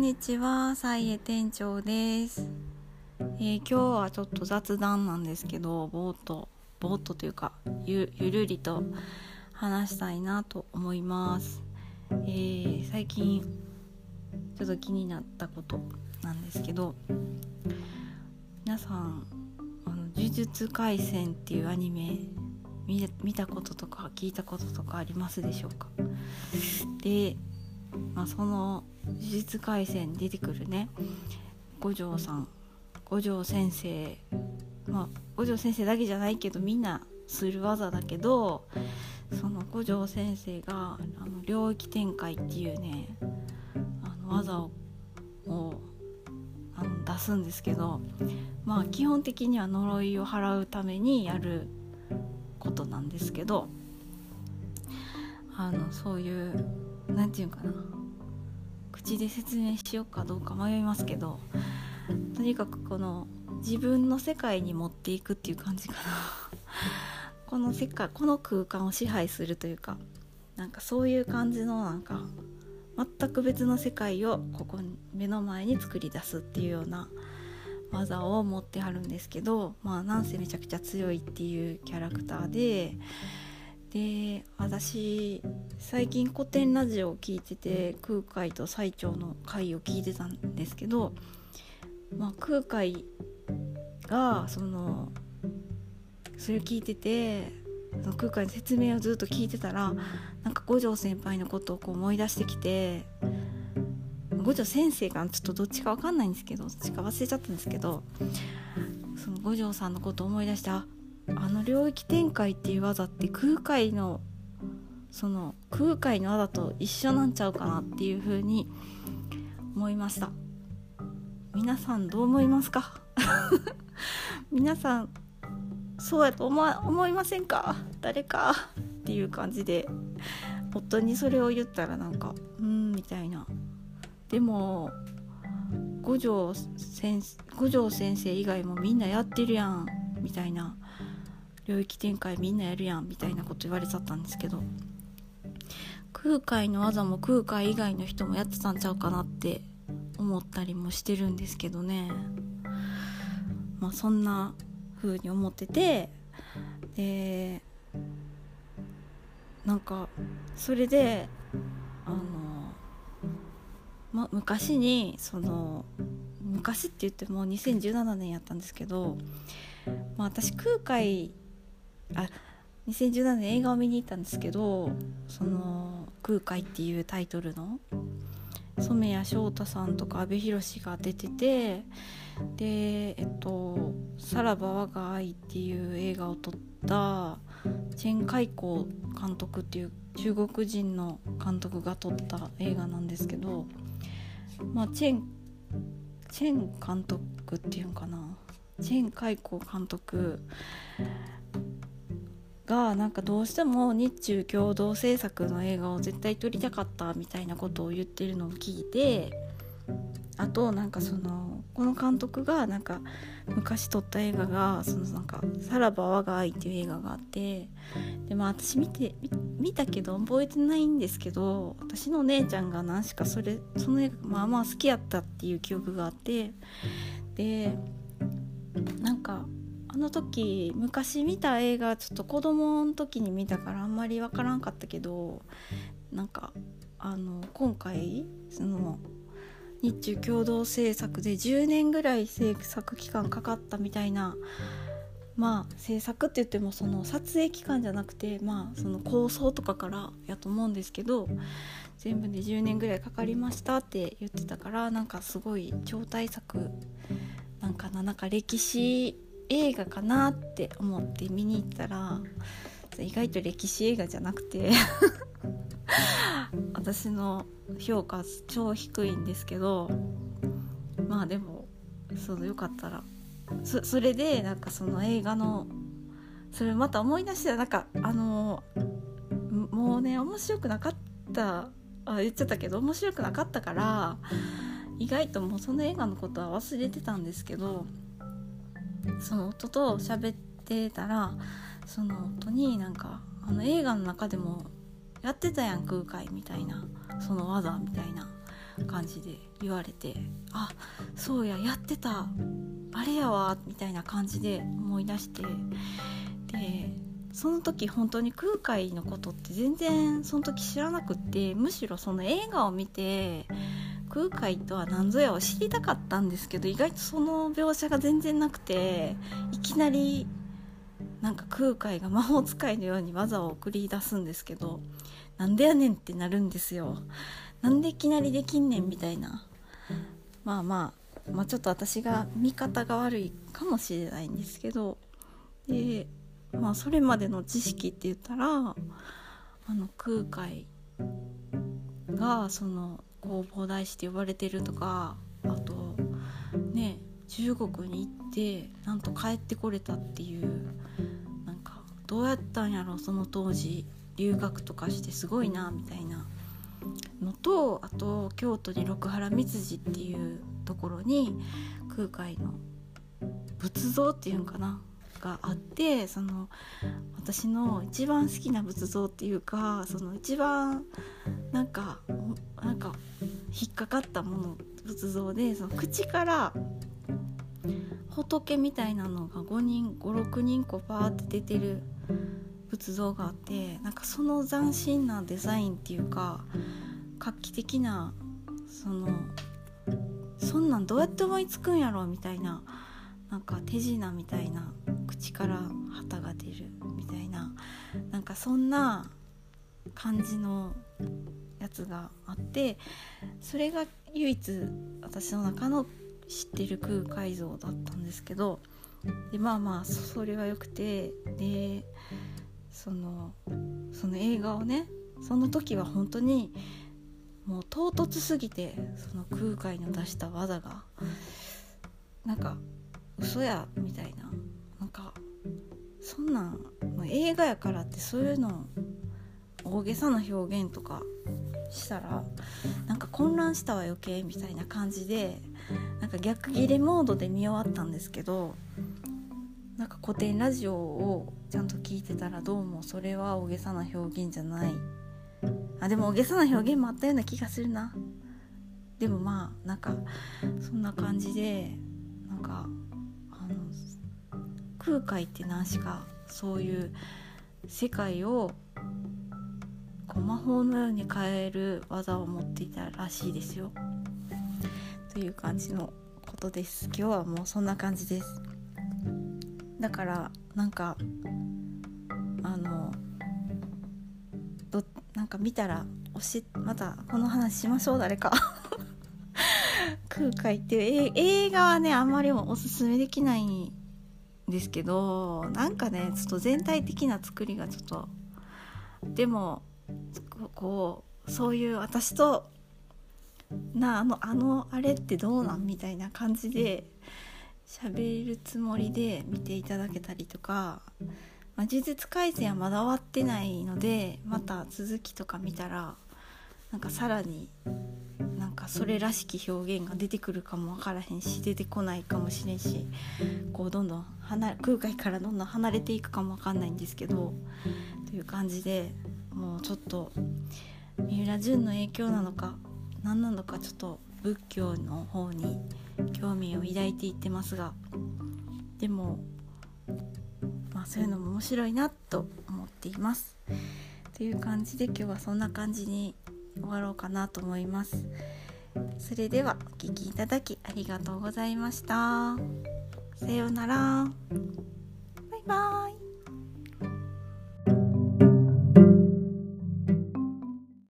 んにちは、さいえ店長です、えー今日はちょっと雑談なんですけど、ぼーっと、ぼーっとというか、ゆゆるりと話したいなと思います。えー最近、ちょっと気になったことなんですけど、皆さん、あの呪術廻戦っていうアニメ見見たこととか聞いたこととかありますでしょうか？で、まあ、その呪術廻戦に出てくるね。五条さん。五条先生。まあ五条先生だけじゃないけどみんなする技だけどその五条先生があの領域展開っていうねあの技ををあの出すんですけどまあ基本的には呪いを払うためにやることなんですけどあのそういうなんていうかな。口で説明しようかどうか迷いますけどとにかくこの自分の世界に持っていくっていう感じかな。この世界この空間を支配するというかなんかそういう感じのなんか全く別の世界をここ目の前に作り出すっていうような技を持ってはるんですけどまあなんせめちゃくちゃ強いっていうキャラクターでで私最近古典ラジオを聞いてて空海と最澄の回を聞いてたんですけど、まあ、空海がそのそれを聞いててその空海の説明をずっと聞いてたらなんか五条先輩のことをこう思い出してきて五条先生かちょっとどっちか分かんないんですけどどっちか忘れちゃったんですけどその五条さんのことを思い出してああの領域展開っていう技って空海のその空海の技と一緒なんちゃうかなっていう風に思いました。皆さんどう思いますか？皆さんそうやと思思いませんか？誰かっていう感じで夫にそれを言ったらなんかうんみたいな。でも五条先五条先生以外もみんなやってるやんみたいな。領域展開みんなやるやんみたいなこと言われちゃったんですけど空海の技も空海以外の人もやってたんちゃうかなって思ったりもしてるんですけどね。まあそんな風に思っててでなんかそれであのま、昔にその昔って言っても2017年やったんですけど、まあ、私空海あ2017年映画を見に行ったんですけどその空海っていうタイトルの染谷翔太さんとか阿部寛が出ててでえっと「さらば我が愛」っていう映画を撮ったチェン・カイコ監督っていう中国人の監督が撮った映画なんですけどまあチェンチェン監督っていうのかな。チェン・カイコ監督がなんかどうしても日中共同制作の映画を絶対撮りたかったみたいなことを言ってるのを聞いてあとなんかそのこの監督がなんか昔撮った映画がそのなんか「さらば我が愛」っていう映画があってでまあ私見て見たけど覚えてないんですけど私の姉ちゃんが何しかそれその映画まあまあ好きやったっていう記憶があってでなんかあの時昔見た映画ちょっと子供の時に見たからあんまり分からんかったけどなんかあの今回その日中共同制作で10年ぐらい制作期間かかったみたいなまあ制作って言ってもその撮影期間じゃなくてまあその構想とかからやと思うんですけど全部で10年ぐらいかかりましたって言ってたからなんかすごい超大作なんかななんか歴史映画かなって思って見に行ったら意外と歴史映画じゃなくて 私の評価超低いんですけどまあでもそうよかったら。そそれでなんかその映画のそれまた思い出したなんかあのもうね面白くなかったあ言っちゃったけど面白くなかったから意外ともうその映画のことは忘れてたんですけどその夫と喋ってたらその夫になんかあの映画の中でもやってたやん空海みたいなその技みたいな感じで言われてあそうややってたあれやわみたいな感じで思い出してでその時本当に空海のことって全然その時知らなくってむしろその映画を見て空海とは何ぞやを知りたかったんですけど意外とその描写が全然なくていきなりなんか空海が魔法使いのように技を繰り出すんですけどなんでやねんってなるんですよ。なんでいきなりできんねんみたいな。まあまあまあちょっと私が見方が悪いかもしれないんですけどでまあそれまでの知識って言ったらあの空海がその弘法大師って呼ばれてるとかあとね中国に行ってなんと帰ってこれたっていうなんかどうやったんやろその当時留学とかしてすごいなみたいなのとあと京都に六原蜜寺っていうところに空海の仏像っていうんかながあってその私の一番好きな仏像っていうかその一番なんかなんか引っかかったもの仏像でその口から仏みたいなのが5人56人こうバーって出てる仏像があってなんかその斬新なデザインっていうか画期的なそのそんなんどうやって思いつくんやろみたいななんか手品みたいな口から旗が出るみたいななんかそんな感じのやつがあってそれが唯一私の中の知ってる空海像だったんですけどでまあまあそれはよくてでそのその映画をねその時は本当にもう唐突すぎてその空海の出した技がなんか嘘やみたいな。そんなんま映画やからってそういうの大げさな表現とかしたらなんか混乱したわ余計みたいな感じでなんか逆ギレモードで見終わったんですけどなんか古典ラジオをちゃんと聞いてたらどうもそれは大げさな表現じゃない。あでも大げさな表現もあったような気がするな。でもまあなんかそんな感じでなんかあの空海って何しかそういう世界をこう魔法のように変える技を持っていたらしいですよ。という感じのことです。今日はもうそんな感じです。だからなんかあのどなんか見たらおしまたこの話しましょう誰か。空海っていう映画はねあんまりもおすすめできないですけどなんかねちょっと全体的な作りがちょっとでもこうそういう私となあのあのあれってどうなんみたいな感じで喋るつもりで見ていただけたりとか、まあ、呪術廻戦はまだ終わってないのでまた続きとか見たらなんかさらになんかそれらしき表現が出てくるかも分からへんし出てこないかもしれんしこうどんどん離空海からどんどん離れていくかも分かんないんですけどという感じでもうちょっと三浦淳の影響なのか何なのかちょっと仏教の方に興味を抱いていってますがでもまあそういうのも面白いなと思っています。という感じで今日はそんな感じに終わろうかなと思います。それではお聴きいただきありがとうございました。さようなら。バイバーイ。